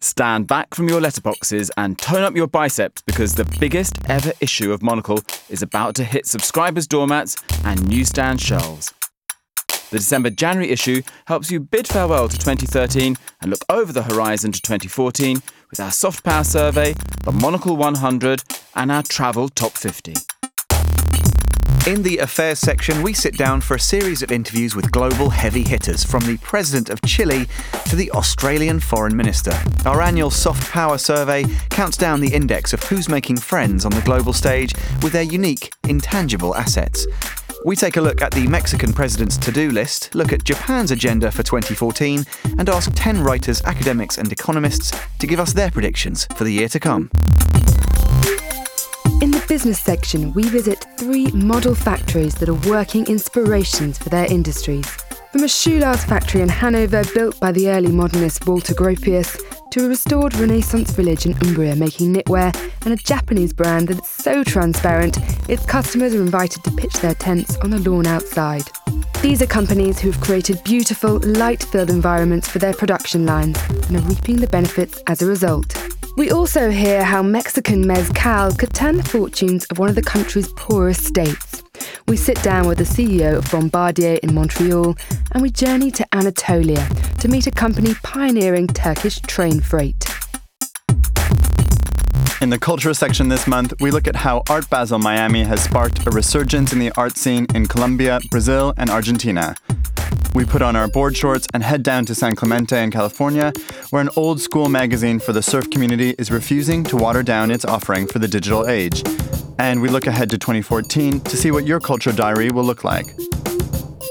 Stand back from your letterboxes and tone up your biceps because the biggest ever issue of Monocle is about to hit subscribers' doormats and newsstand shelves. The December January issue helps you bid farewell to 2013 and look over the horizon to 2014 with our soft power survey, the Monocle 100, and our travel top 50. In the affairs section, we sit down for a series of interviews with global heavy hitters, from the president of Chile to the Australian foreign minister. Our annual soft power survey counts down the index of who's making friends on the global stage with their unique, intangible assets. We take a look at the Mexican president's to do list, look at Japan's agenda for 2014, and ask 10 writers, academics, and economists to give us their predictions for the year to come. In the business section, we visit three model factories that are working inspirations for their industries. From a shoelace factory in Hanover built by the early modernist Walter Gropius, to a restored Renaissance village in Umbria making knitwear, and a Japanese brand that's so transparent its customers are invited to pitch their tents on a lawn outside. These are companies who've created beautiful, light filled environments for their production lines and are reaping the benefits as a result. We also hear how Mexican mezcal could turn the fortunes of one of the country's poorest states. We sit down with the CEO of Bombardier in Montreal and we journey to Anatolia to meet a company pioneering Turkish train freight. In the culture section this month, we look at how Art Basel Miami has sparked a resurgence in the art scene in Colombia, Brazil, and Argentina. We put on our board shorts and head down to San Clemente in California, where an old school magazine for the surf community is refusing to water down its offering for the digital age. And we look ahead to 2014 to see what your culture diary will look like.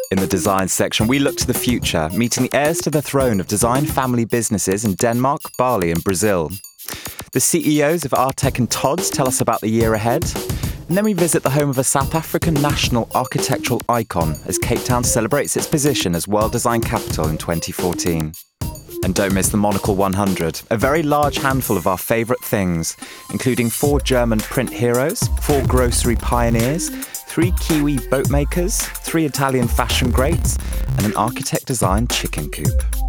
In the design section, we look to the future, meeting the heirs to the throne of design family businesses in Denmark, Bali, and Brazil. The CEOs of Artek and Todds tell us about the year ahead. And then we visit the home of a South African national architectural icon as Cape Town celebrates its position as World Design Capital in 2014. And don't miss the Monocle 100, a very large handful of our favourite things, including four German print heroes, four grocery pioneers, three Kiwi boatmakers, three Italian fashion greats, and an architect designed chicken coop.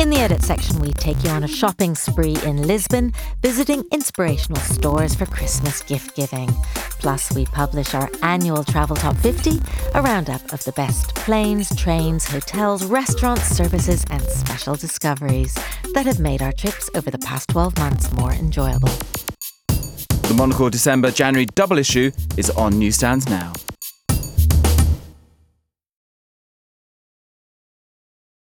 In the edit section, we take you on a shopping spree in Lisbon, visiting inspirational stores for Christmas gift giving. Plus, we publish our annual Travel Top 50, a roundup of the best planes, trains, hotels, restaurants, services, and special discoveries that have made our trips over the past 12 months more enjoyable. The Monocle December January double issue is on newsstands now.